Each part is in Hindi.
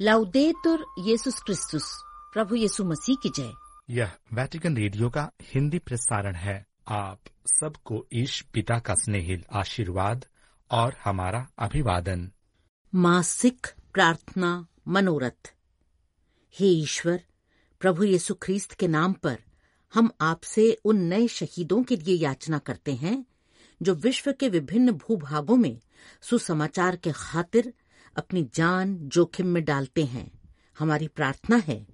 लाउदेतुर येसुस क्रिस्तुस प्रभु यीशु मसीह की जय यह वैटिकन रेडियो का हिंदी प्रसारण है। आप सबको ईश पिता का स्नेहिल आशीर्वाद और हमारा अभिवादन। मासिक प्रार्थना मनोरथ। हे ईश्वर प्रभु यीशु ख्रीस्त के नाम पर हम आपसे उन नए शहीदों के लिए याचना करते हैं जो विश्व के विभिन्न भूभागों में सुसमाचार के खातिर अपनी जान जोखिम में डालते हैं। हमारी प्रार्थना है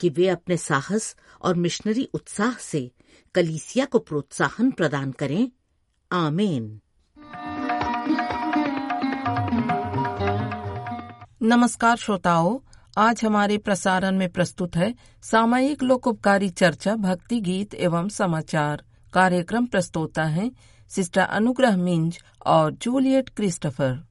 कि वे अपने साहस और मिशनरी उत्साह से कलीसिया को प्रोत्साहन प्रदान करें। आमेन। नमस्कार श्रोताओं, आज हमारे प्रसारण में प्रस्तुत है सामयिक लोकोपकारी चर्चा, भक्ति गीत एवं समाचार। कार्यक्रम प्रस्तोता है सिस्टर अनुग्रह मिंज और जूलियट क्रिस्टोफर।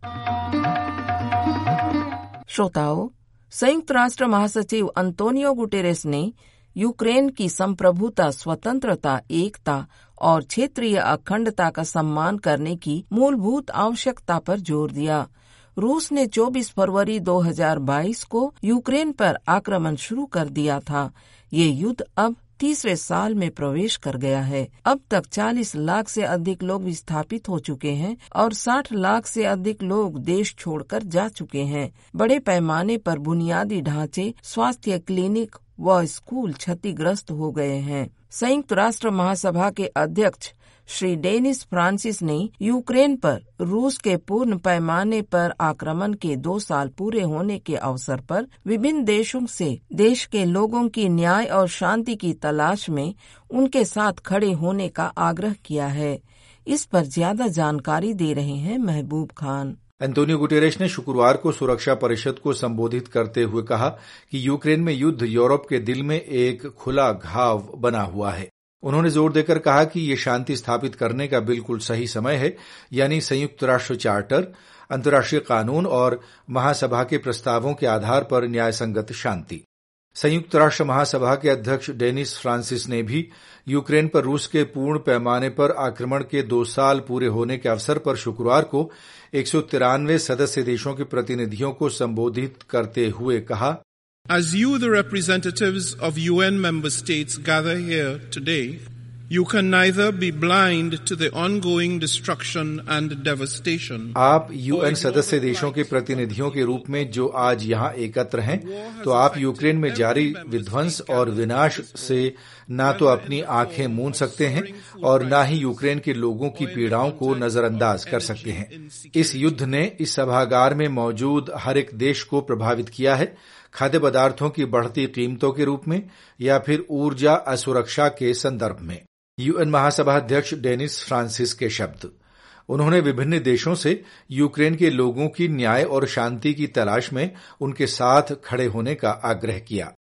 श्रोताओं, संयुक्त राष्ट्र महासचिव अंतोनियो गुटेरेस ने यूक्रेन की संप्रभुता, स्वतंत्रता, एकता और क्षेत्रीय अखंडता का सम्मान करने की मूलभूत आवश्यकता पर ज़ोर दिया। रूस ने 24 फरवरी 2022 को यूक्रेन पर आक्रमण शुरू कर दिया था। ये युद्ध अब तीसरे साल में प्रवेश कर गया है। अब तक 40 लाख से अधिक लोग विस्थापित हो चुके हैं और 60 लाख से अधिक लोग देश छोड़कर जा चुके हैं। बड़े पैमाने पर बुनियादी ढांचे, स्वास्थ्य क्लिनिक व स्कूल क्षतिग्रस्त हो गए हैं। संयुक्त राष्ट्र महासभा के अध्यक्ष श्री डेनिस फ्रांसिस ने यूक्रेन पर रूस के पूर्ण पैमाने पर आक्रमण के दो साल पूरे होने के अवसर पर विभिन्न देशों से देश के लोगों की न्याय और शांति की तलाश में उनके साथ खड़े होने का आग्रह किया है। इस पर ज़्यादा जानकारी दे रहे हैं महबूब खान। एंटोनियो गुटेरेश ने शुक्रवार को सुरक्षा परिषद को संबोधित करते हुए कहा कि यूक्रेन में युद्ध यूरोप के दिल में एक खुला घाव बना हुआ है। उन्होंने ज़ोर देकर कहा कि ये शांति स्थापित करने का बिल्कुल सही समय है, यानी संयुक्त राष्ट्र चार्टर, अंतर्राष्ट्रीय कानून और महासभा के प्रस्तावों के आधार पर न्याय संगत शांति। संयुक्त राष्ट्र महासभा के अध्यक्ष डेनिस फ्रांसिस ने भी यूक्रेन पर रूस के पूर्ण पैमाने पर आक्रमण के दो साल पूरे होने के अवसर पर शुक्रवार को एक सौ तिरानवे सदस्य देशों के प्रतिनिधियों को संबोधित करते हुए कहा As you, the representatives of UN member states, gather here today, you can neither be blind to the ongoing destruction and devastation. आप यूएन सदस्य देशों के प्रतिनिधियों के रूप में जो आज यहाँ एकत्र हैं, तो आप यूक्रेन में जारी विध्वंस और विनाश से न तो अपनी आँखें मूंद सकते हैं और न ही यूक्रेन के लोगों की पीड़ाओं को नजरअंदाज कर सकते हैं। इस युद्ध ने इस सभागार में मौजूद हर एक देश को प्रभावित किया है, खाद्य पदार्थों की बढ़ती कीमतों के रूप में या फिर ऊर्जा असुरक्षा के संदर्भ में। यूएन महासभा अध्यक्ष डेनिस फ्रांसिस के शब्द। उन्होंने विभिन्न देशों से यूक्रेन के लोगों की न्याय और शांति की तलाश में उनके साथ खड़े होने का आग्रह किया।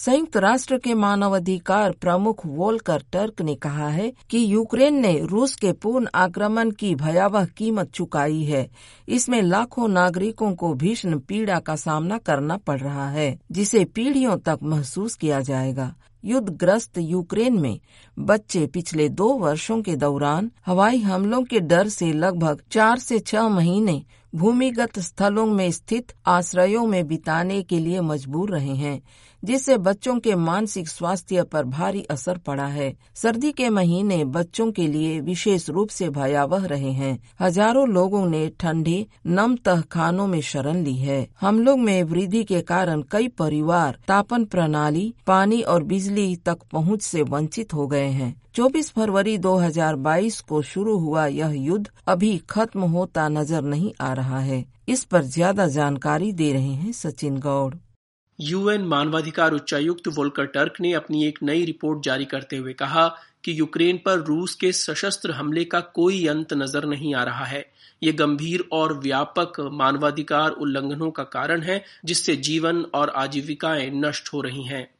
संयुक्त राष्ट्र के मानवाधिकार प्रमुख वोल्कर टर्क ने कहा है कि यूक्रेन ने रूस के पूर्ण आक्रमण की भयावह कीमत चुकाई है। इसमें लाखों नागरिकों को भीषण पीड़ा का सामना करना पड़ रहा है, जिसे पीढ़ियों तक महसूस किया जाएगा। युद्धग्रस्त यूक्रेन में बच्चे पिछले दो वर्षों के दौरान हवाई हमलों के डर से लगभग चार से छह महीने भूमिगत स्थलों में स्थित आश्रयों में बिताने के लिए मजबूर रहे हैं। जिससे बच्चों के मानसिक स्वास्थ्य पर भारी असर पड़ा है। सर्दी के महीने बच्चों के लिए विशेष रूप से भयावह रहे हैं। हज़ारों लोगों ने ठंडी नम तह खानों में शरण ली है। हमलों में वृद्धि के कारण कई परिवार तापन प्रणाली, पानी और बिजली तक पहुँच से वंचित हो गए हैं। 24 फरवरी 2022 को शुरू हुआ यह युद्ध अभी खत्म होता नज़र नहीं आ रहा है। इस पर ज़्यादा जानकारी दे रहे हैं सचिन गौड़। यूएन मानवाधिकार उच्चायुक्त वोल्कर टर्क ने अपनी एक नई रिपोर्ट जारी करते हुए कहा कि यूक्रेन पर रूस के सशस्त्र हमले का कोई अंत नज़र नहीं आ रहा है। ये गंभीर और व्यापक मानवाधिकार उल्लंघनों का कारण है, जिससे जीवन और आजीविकाएँ नष्ट हो रही हैं।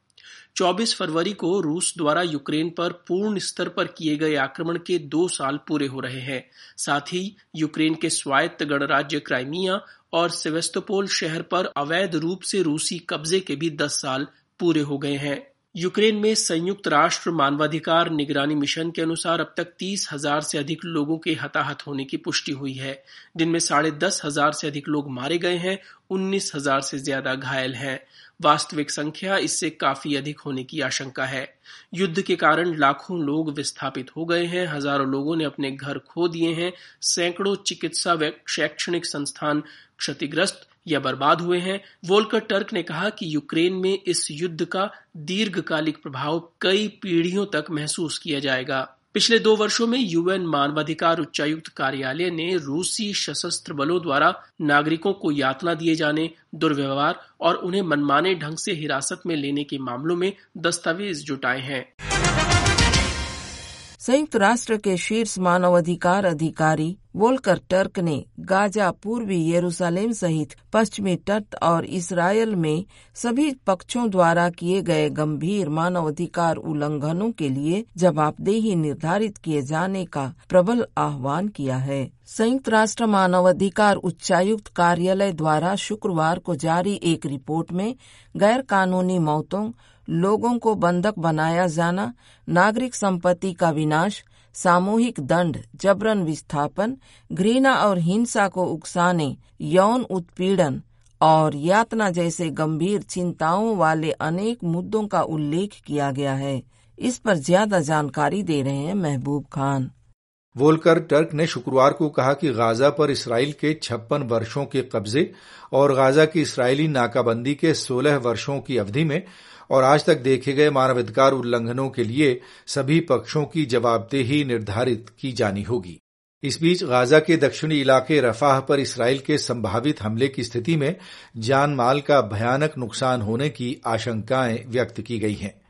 24 फरवरी को रूस द्वारा यूक्रेन पर पूर्ण स्तर पर किए गए आक्रमण के दो साल पूरे हो रहे हैं। साथ ही यूक्रेन के स्वायत्त गणराज्य क्राइमिया और सेवेस्तोपोल शहर पर अवैध रूप से रूसी कब्जे के भी 10 साल पूरे हो गए हैं। यूक्रेन में संयुक्त राष्ट्र मानवाधिकार निगरानी मिशन के अनुसार अब तक तीस हज़ार से अधिक लोगों के हताहत होने की पुष्टि हुई है। जिनमें साढ़े दस हज़ार से अधिक लोग मारे गए हैं, उन्नीस हज़ार से ज़्यादा घायल हैं। वास्तविक संख्या इससे काफ़ी अधिक होने की आशंका है। युद्ध के कारण लाखों लोग विस्थापित हो गए हैं। हज़ारों लोगों ने अपने घर खो दिए हैं। सैकड़ों चिकित्सा व शैक्षणिक संस्थान क्षतिग्रस्त या बर्बाद हुए हैं। वोल्कर टर्क ने कहा कि यूक्रेन में इस युद्ध का दीर्घकालिक प्रभाव कई पीढ़ियों तक महसूस किया जाएगा। पिछले दो वर्षों में यूएन मानवाधिकार उच्चायुक्त कार्यालय ने रूसी सशस्त्र बलों द्वारा नागरिकों को यातना दिए जाने, दुर्व्यवहार और उन्हें मनमाने ढंग से हिरासत में लेने के मामलों में दस्तावेज़ जुटाए हैं। संयुक्त राष्ट्र के शीर्ष मानवाधिकार अधिकारी वोल्कर टर्क ने गाजा पूर्वी यरूशलेम सहित पश्चिमी तट और इसराइल में सभी पक्षों द्वारा किए गए गंभीर मानवाधिकार उल्लंघनों के लिए जवाबदेही निर्धारित किए जाने का प्रबल आह्वान किया है। संयुक्त राष्ट्र मानवाधिकार उच्चायुक्त कार्यालय द्वारा शुक्रवार को जारी एक रिपोर्ट में गैर कानूनी मौतों लोगों को बंधक बनाया जाना, नागरिक संपत्ति का विनाश, सामूहिक दंड, जबरन विस्थापन, घृणा और हिंसा को उकसाने, यौन उत्पीड़न और यातना जैसे गंभीर चिंताओं वाले अनेक मुद्दों का उल्लेख किया गया है। इस पर ज़्यादा जानकारी दे रहे हैं महबूब खान। वोलकर टर्क ने शुक्रवार को कहा कि गाजा पर इसराइल के छप्पन वर्षों के कब्जे और गाजा की इसराइली नाकाबंदी के 16 वर्षों की अवधि में और आज तक देखे गए मानवाधिकार उल्लंघनों के लिए सभी पक्षों की जवाबदेही निर्धारित की जानी होगी। इस बीच गाजा के दक्षिणी इलाके रफाह पर इसराइल के संभावित हमले की स्थिति में जान माल का भयानक नुकसान होने की आशंकाएँ व्यक्त की गई हैं।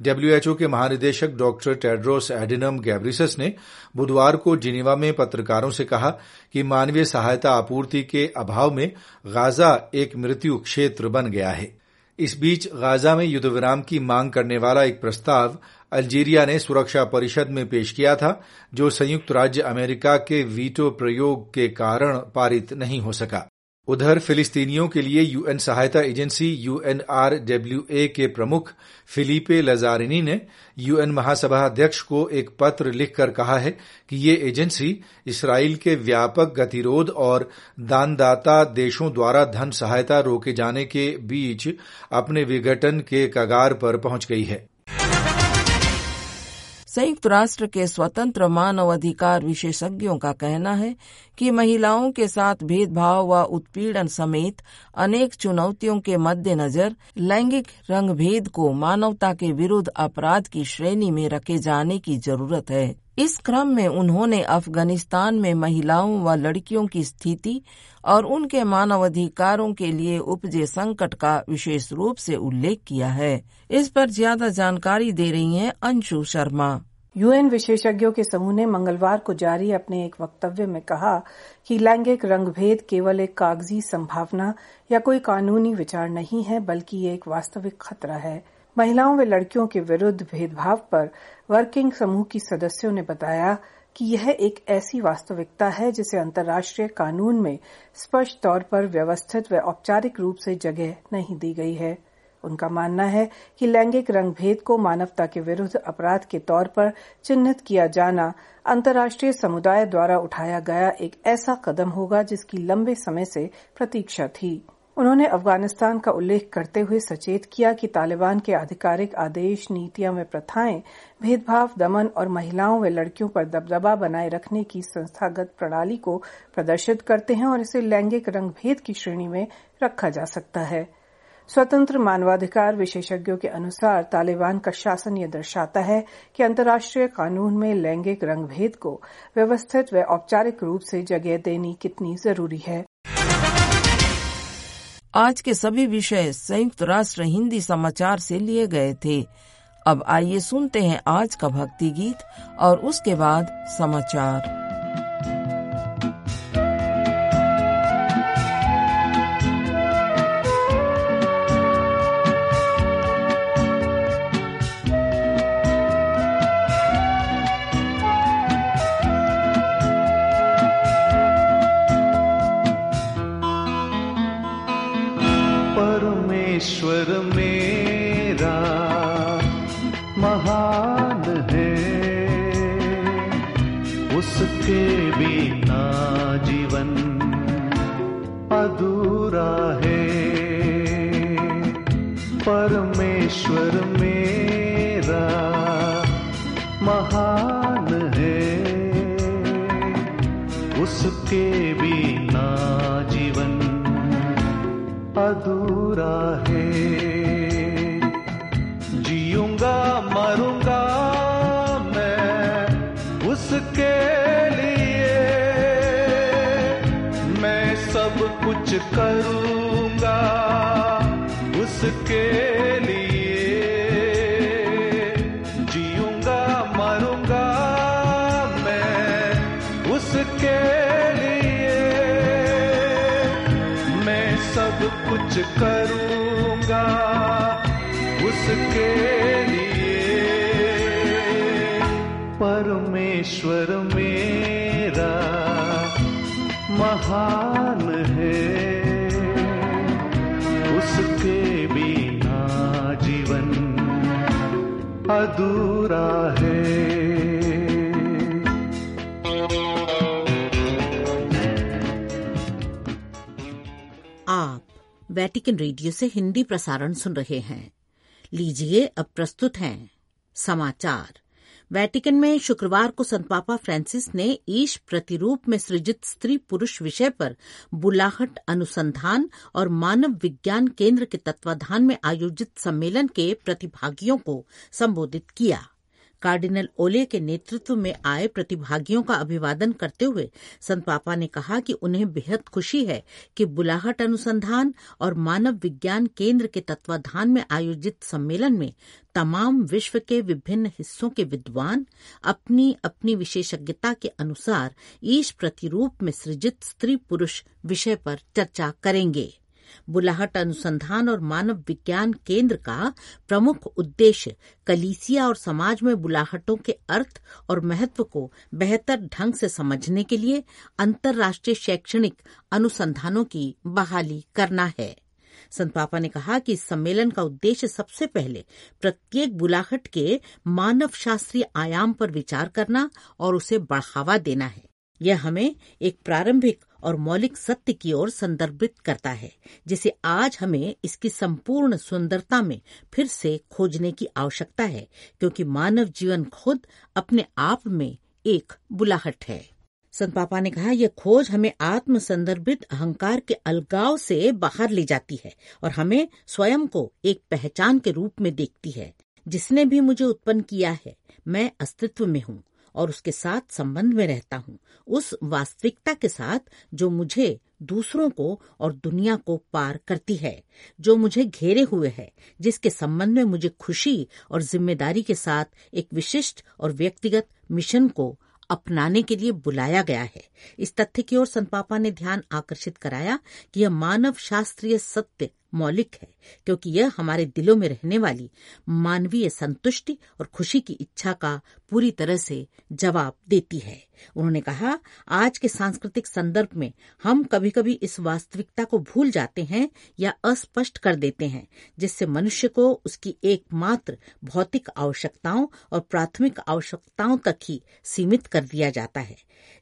डब्ल्यूएचओ के महानिदेशक डॉक्टर टेड्रोस एडिनम गैब्रिसस ने बुधवार को जिनेवा में पत्रकारों से कहा कि मानवीय सहायता आपूर्ति के अभाव में गाजा एक मृत्यु क्षेत्र बन गया है। इस बीच गाजा में युद्ध विराम की मांग करने वाला एक प्रस्ताव अल्जीरिया ने सुरक्षा परिषद में पेश किया था, जो संयुक्त राज्य अमेरिका के वीटो प्रयोग के कारण पारित नहीं हो सका। उधर फिलिस्तीनियों के लिए यूएन सहायता agency U N R W A के प्रमुख फिलिपे लजारिनी ने यूएन महासभा अध्यक्ष को एक पत्र लिखकर कहा है कि ये एजेंसी इसराइल के व्यापक गतिरोध और दानदाता देशों द्वारा धन सहायता रोके जाने के बीच अपने विघटन के कगार पर पहुँच गई है। संयुक्त राष्ट्र के स्वतंत्र मानव अधिकार विशेषज्ञों का कहना है कि महिलाओं के साथ भेदभाव व उत्पीड़न समेत अनेक चुनौतियों के मद्देनजर लैंगिक रंगभेद को मानवता के विरुद्ध अपराध की श्रेणी में रखे जाने की ज़रूरत है। इस क्रम में उन्होंने अफ़गानिस्तान में महिलाओं व लड़कियों की स्थिति और उनके मानवाधिकारों के लिए उपजे संकट का विशेष रूप से उल्लेख किया है। इस पर ज़्यादा जानकारी दे रही हैं अंशु शर्मा। यूएन विशेषज्ञों के समूह ने मंगलवार को जारी अपने एक वक्तव्य में कहा कि लैंगिक रंगभेद केवल एक कागज़ी संभावना या कोई कानूनी विचार नहीं है, बल्कि ये एक वास्तविक खतरा है। महिलाओं व लड़कियों के विरुद्ध भेदभाव पर वर्किंग समूह की सदस्यों ने बताया कि यह एक ऐसी वास्तविकता है जिसे अंतर्राष्ट्रीय कानून में स्पष्ट तौर पर व्यवस्थित व औपचारिक रूप से जगह नहीं दी गई है। उनका मानना है कि लैंगिक रंगभेद को मानवता के विरुद्ध अपराध के तौर पर चिन्हित किया जाना अंतर्राष्ट्रीय समुदाय द्वारा उठाया गया एक ऐसा कदम होगा जिसकी लंबे समय से प्रतीक्षा थी। उन्होंने अफ़गानिस्तान का उल्लेख करते हुए सचेत किया कि तालिबान के आधिकारिक आदेश, नीतियाँ व प्रथाएँ, भेदभाव, दमन और महिलाओं व लड़कियों पर दबदबा बनाए रखने की संस्थागत प्रणाली को प्रदर्शित करते हैं और इसे लैंगिक रंगभेद की श्रेणी में रखा जा सकता है। स्वतंत्र मानवाधिकार विशेषज्ञों के अनुसार तालिबान का शासन यह दर्शाता है कि अंतर्राष्ट्रीय कानून में लैंगिक रंगभेद को व्यवस्थित व औपचारिक रूप से जगह देनी कितनी ज़रूरी है। आज के सभी विषय संयुक्त राष्ट्र हिंदी समाचार से लिए गए थे। अब आइए सुनते हैं आज का भक्ति गीत और उसके बाद समाचार। उसके बिना जीवन अधूरा है। कुछ करूँगा उसके लिए। परमेश्वर मेरा महान है। उसके बिना जीवन अधूरा है। वैटिकन रेडियो से हिंदी प्रसारण सुन रहे हैं। लीजिए, अब प्रस्तुत हैं। समाचार। वैटिकन में शुक्रवार को संत पापा फ्रांसिस ने ईश प्रतिरूप में सृजित स्त्री पुरुष विषय पर बुलाहट अनुसंधान और मानव विज्ञान केंद्र के तत्वाधान में आयोजित सम्मेलन के प्रतिभागियों को संबोधित किया। कार्डिनल ओले के नेतृत्व में आए प्रतिभागियों का अभिवादन करते हुए संत पापा ने कहा कि उन्हें बेहद खुशी है कि बुलाहट अनुसंधान और मानव विज्ञान केंद्र के तत्वाधान में आयोजित सम्मेलन में तमाम विश्व के विभिन्न हिस्सों के विद्वान अपनी अपनी विशेषज्ञता के अनुसार ईश प्रतिरूप में सृजित स्त्री पुरुष विषय पर चर्चा करेंगे। बुलाहट अनुसंधान और मानव विज्ञान केंद्र का प्रमुख उद्देश्य कलीसिया और समाज में बुलाहटों के अर्थ और महत्व को बेहतर ढंग से समझने के लिए अंतर्राष्ट्रीय शैक्षणिक अनुसंधानों की बहाली करना है। संत पापा ने कहा कि इस सम्मेलन का उद्देश्य सबसे पहले प्रत्येक बुलाहट के मानव शास्त्रीय आयाम पर विचार करना और उसे बढ़ावा देना है। यह हमें एक प्रारंभिक और मौलिक सत्य की ओर संदर्भित करता है, जिसे आज हमें इसकी संपूर्ण सुंदरता में फिर से खोजने की आवश्यकता है, क्योंकि मानव जीवन खुद अपने आप में एक बुलाहट है। संत पापा ने कहा, यह खोज हमें आत्म संदर्भित अहंकार के अलगाव से बाहर ले जाती है और हमें स्वयं को एक पहचान के रूप में देखती है। जिसने भी मुझे उत्पन्न किया है, मैं अस्तित्व में हूँ। और उसके साथ संबंध में रहता हूँ। उस वास्तविकता के साथ जो मुझे दूसरों को और दुनिया को पार करती है, जो मुझे घेरे हुए है, जिसके संबंध में मुझे खुशी और ज़िम्मेदारी के साथ एक विशिष्ट और व्यक्तिगत मिशन को अपनाने के लिए बुलाया गया है। इस तथ्य की ओर संत पापा ने ध्यान आकर्षित कराया कि यह मानव शास्त्रीय सत्य मौलिक है, क्योंकि यह हमारे दिलों में रहने वाली मानवीय संतुष्टि और खुशी की इच्छा का पूरी तरह से जवाब देती है। उन्होंने कहा, आज के सांस्कृतिक संदर्भ में हम कभी कभी इस वास्तविकता को भूल जाते हैं या अस्पष्ट कर देते हैं, जिससे मनुष्य को उसकी एकमात्र भौतिक आवश्यकताओं और प्राथमिक आवश्यकताओं तक ही सीमित कर दिया जाता है,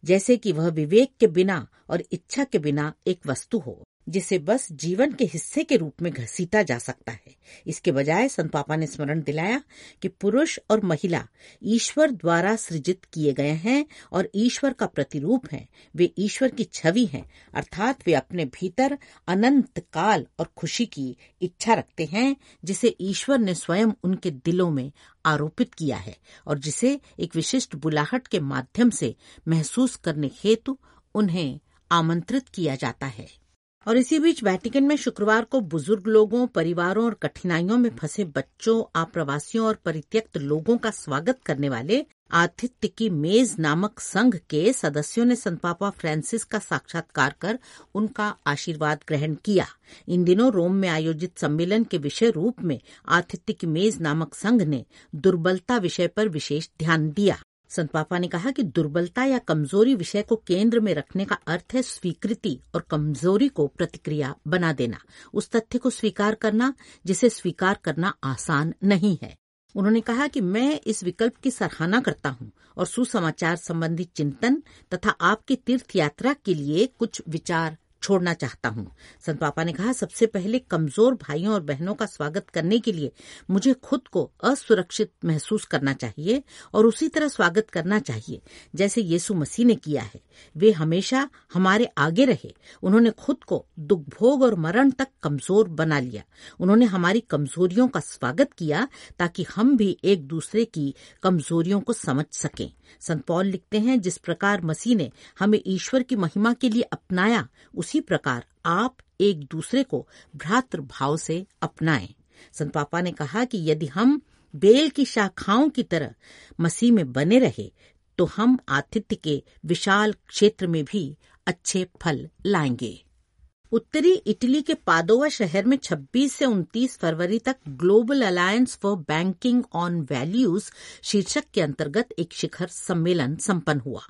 जैसे कि वह विवेक के बिना और इच्छा के बिना एक वस्तु हो। जिसे बस जीवन के हिस्से के रूप में घसीटा जा सकता है। इसके बजाय संत पापा ने स्मरण दिलाया कि पुरुष और महिला ईश्वर द्वारा सृजित किए गए हैं और ईश्वर का प्रतिरूप हैं। वे ईश्वर की छवि हैं, अर्थात वे अपने भीतर अनंत काल और खुशी की इच्छा रखते हैं, जिसे ईश्वर ने स्वयं उनके दिलों में आरोपित किया है और जिसे एक विशिष्ट बुलाहट के माध्यम से महसूस करने हेतु उन्हें आमंत्रित किया जाता है। और इसी बीच वैटिकन में शुक्रवार को बुज़ुर्ग लोगों, परिवारों और कठिनाइयों में फंसे बच्चों, आप्रवासियों और परित्यक्त लोगों का स्वागत करने वाले आतिथ्य की मेज नामक संघ के सदस्यों ने संत पापा फ्रांसिस का साक्षात्कार कर उनका आशीर्वाद ग्रहण किया। इन दिनों रोम में आयोजित सम्मेलन के विषय रूप में आतिथ्य की मेज नामक संघ ने दुर्बलता विषय पर विशेष ध्यान दिया। संत पापा ने कहा कि दुर्बलता या कमज़ोरी विषय को केंद्र में रखने का अर्थ है स्वीकृति और कमज़ोरी को प्रतिक्रिया बना देना। उस तथ्य को स्वीकार करना, जिसे स्वीकार करना आसान नहीं है। उन्होंने कहा कि मैं इस विकल्प की सराहना करता हूँ और सुसमाचार संबंधी चिंतन तथा आपकी तीर्थ यात्रा के लिए कुछ विचार छोड़ना चाहता हूँ। संत पापा ने कहा, सबसे पहले कमज़ोर भाइयों और बहनों का स्वागत करने के लिए मुझे खुद को असुरक्षित महसूस करना चाहिए और उसी तरह स्वागत करना चाहिए, जैसे यीशु मसीह ने किया है। वे हमेशा हमारे आगे रहे। उन्होंने खुद को दुखभोग और मरण तक कमज़ोर बना लिया। उन्होंने हमारी कमजोरियों का स्वागत किया, ताकि हम भी एक दूसरे की कमजोरियों को समझ सकें। संत पौल लिखते हैं, जिस प्रकार मसीह ने हमें ईश्वर की महिमा के लिए अपनाया, उसी प्रकार आप एक दूसरे को भ्रातृभाव से अपनाएँ। संत पापा ने कहा कि यदि हम बेल की शाखाओं की तरह मसीह में बने रहे तो हम आतिथ्य के विशाल क्षेत्र में भी अच्छे फल लाएँगे। उत्तरी इटली के पादोवा शहर में 26 से 29 फरवरी तक global alliance for banking on values शीर्षक के अंतर्गत एक शिखर सम्मेलन संपन्न हुआ।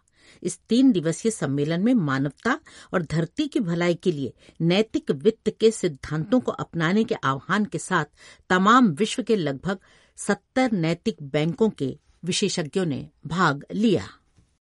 इस तीन दिवसीय सम्मेलन में मानवता और धरती की भलाई के लिए नैतिक वित्त के सिद्धांतों को अपनाने के आह्वान के साथ तमाम विश्व के लगभग सत्तर नैतिक बैंकों के विशेषज्ञों ने भाग लिया।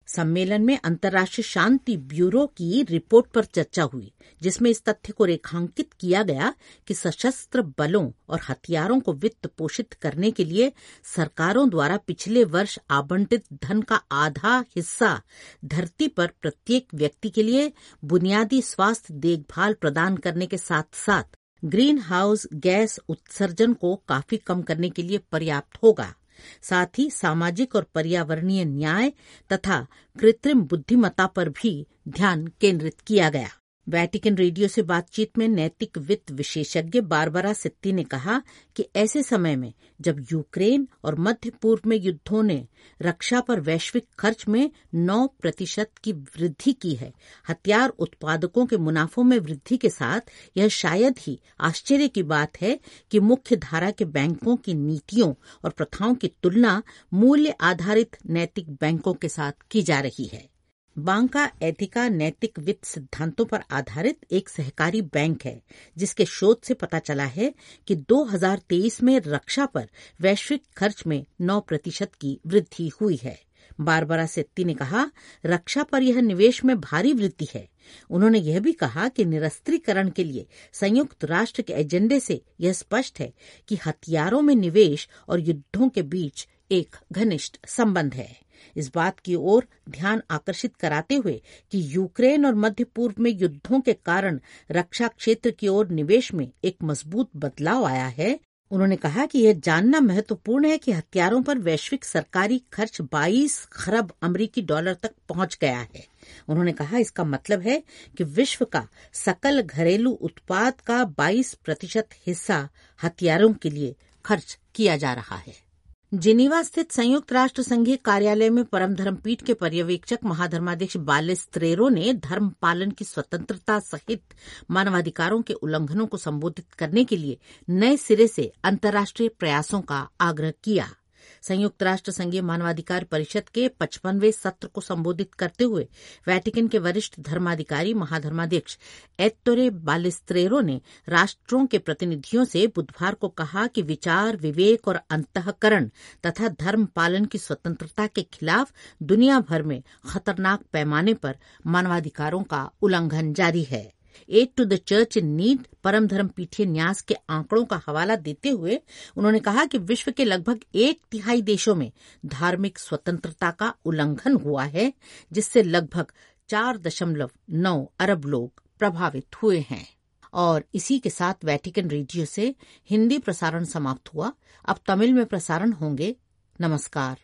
सम्मेलन में अंतर्राष्ट्रीय शांति ब्यूरो की रिपोर्ट पर चर्चा हुई, जिसमें इस तथ्य को रेखांकित किया गया कि सशस्त्र बलों और हथियारों को वित्त पोषित करने के लिए सरकारों द्वारा पिछले वर्ष आवंटित धन का आधा हिस्सा धरती पर प्रत्येक व्यक्ति के लिए बुनियादी स्वास्थ्य देखभाल प्रदान करने के साथ साथ ग्रीन हाउस गैस उत्सर्जन को काफ़ी कम करने के लिए पर्याप्त होगा। साथ ही सामाजिक और पर्यावरणीय न्याय तथा कृत्रिम बुद्धिमत्ता पर भी ध्यान केंद्रित किया गया। वैटिकन रेडियो से बातचीत में नैतिक वित्त विशेषज्ञ बारबरा सित्ती ने कहा कि ऐसे समय में जब यूक्रेन और मध्य पूर्व में युद्धों ने रक्षा पर वैश्विक खर्च में 9 प्रतिशत की वृद्धि की है, हथियार उत्पादकों के मुनाफों में वृद्धि के साथ यह शायद ही आश्चर्य की बात है कि मुख्य धारा के बैंकों की नीतियों और प्रथाओं की तुलना मूल्य आधारित नैतिक बैंकों के साथ की जा रही है। बांका एथिका नैतिक वित्त सिद्धांतों पर आधारित एक सहकारी बैंक है, जिसके शोध से पता चला है कि 2023 में रक्षा पर वैश्विक खर्च में 9 प्रतिशत की वृद्धि हुई है। बारबरा सेत्ती ने कहा, रक्षा पर यह निवेश में भारी वृद्धि है। उन्होंने यह भी कहा कि निरस्त्रीकरण के लिए संयुक्त राष्ट्र के एजेंडे से यह स्पष्ट है कि हथियारों में निवेश और युद्धों के बीच एक घनिष्ठ संबंध है। इस बात की ओर ध्यान आकर्षित कराते हुए कि यूक्रेन और मध्य पूर्व में युद्धों के कारण रक्षा क्षेत्र की ओर निवेश में एक मज़बूत बदलाव आया है। उन्होंने कहा कि यह जानना महत्वपूर्ण है कि हथियारों पर वैश्विक सरकारी खर्च 22 खरब अमरीकी डॉलर तक पहुँच गया है। उन्होंने कहा इसका मतलब है कि विश्व का सकल घरेलू उत्पाद का 22 प्रतिशत हिस्सा हथियारों के लिए खर्च किया जा रहा है। जिनीवा स्थित संयुक्त राष्ट्र संघीय कार्यालय में परम धर्म पीठ के पर्यवेक्षक महाधर्माध्यक्ष बालेस्त्रेरो ने धर्म पालन की स्वतंत्रता सहित मानवाधिकारों के उल्लंघनों को संबोधित करने के लिए नए सिरे से अंतर्राष्ट्रीय प्रयासों का आग्रह किया। संयुक्त राष्ट्र संघीय मानवाधिकार परिषद के पचपनवे सत्र को संबोधित करते हुए वैटिकन के वरिष्ठ धर्माधिकारी महाधर्माध्यक्ष एत्तोरे बालिस्त्रेरो ने राष्ट्रों के प्रतिनिधियों से बुधवार को कहा कि विचार, विवेक और अंतकरण तथा धर्म पालन की स्वतंत्रता के खिलाफ दुनिया भर में खतरनाक पैमाने पर मानवाधिकारों का उल्लंघन जारी है। Aid to the church in need परम धर्म पीठीय न्यास के आंकड़ों का हवाला देते हुए उन्होंने कहा कि विश्व के लगभग एक तिहाई देशों में धार्मिक स्वतंत्रता का उल्लंघन हुआ है जिससे लगभग चार दशमलव नौ अरब लोग प्रभावित हुए हैं और इसी के साथ वैटिकन रेडियो से हिंदी प्रसारण समाप्त हुआ अब तमिल में प्रसारण होंगे नमस्कार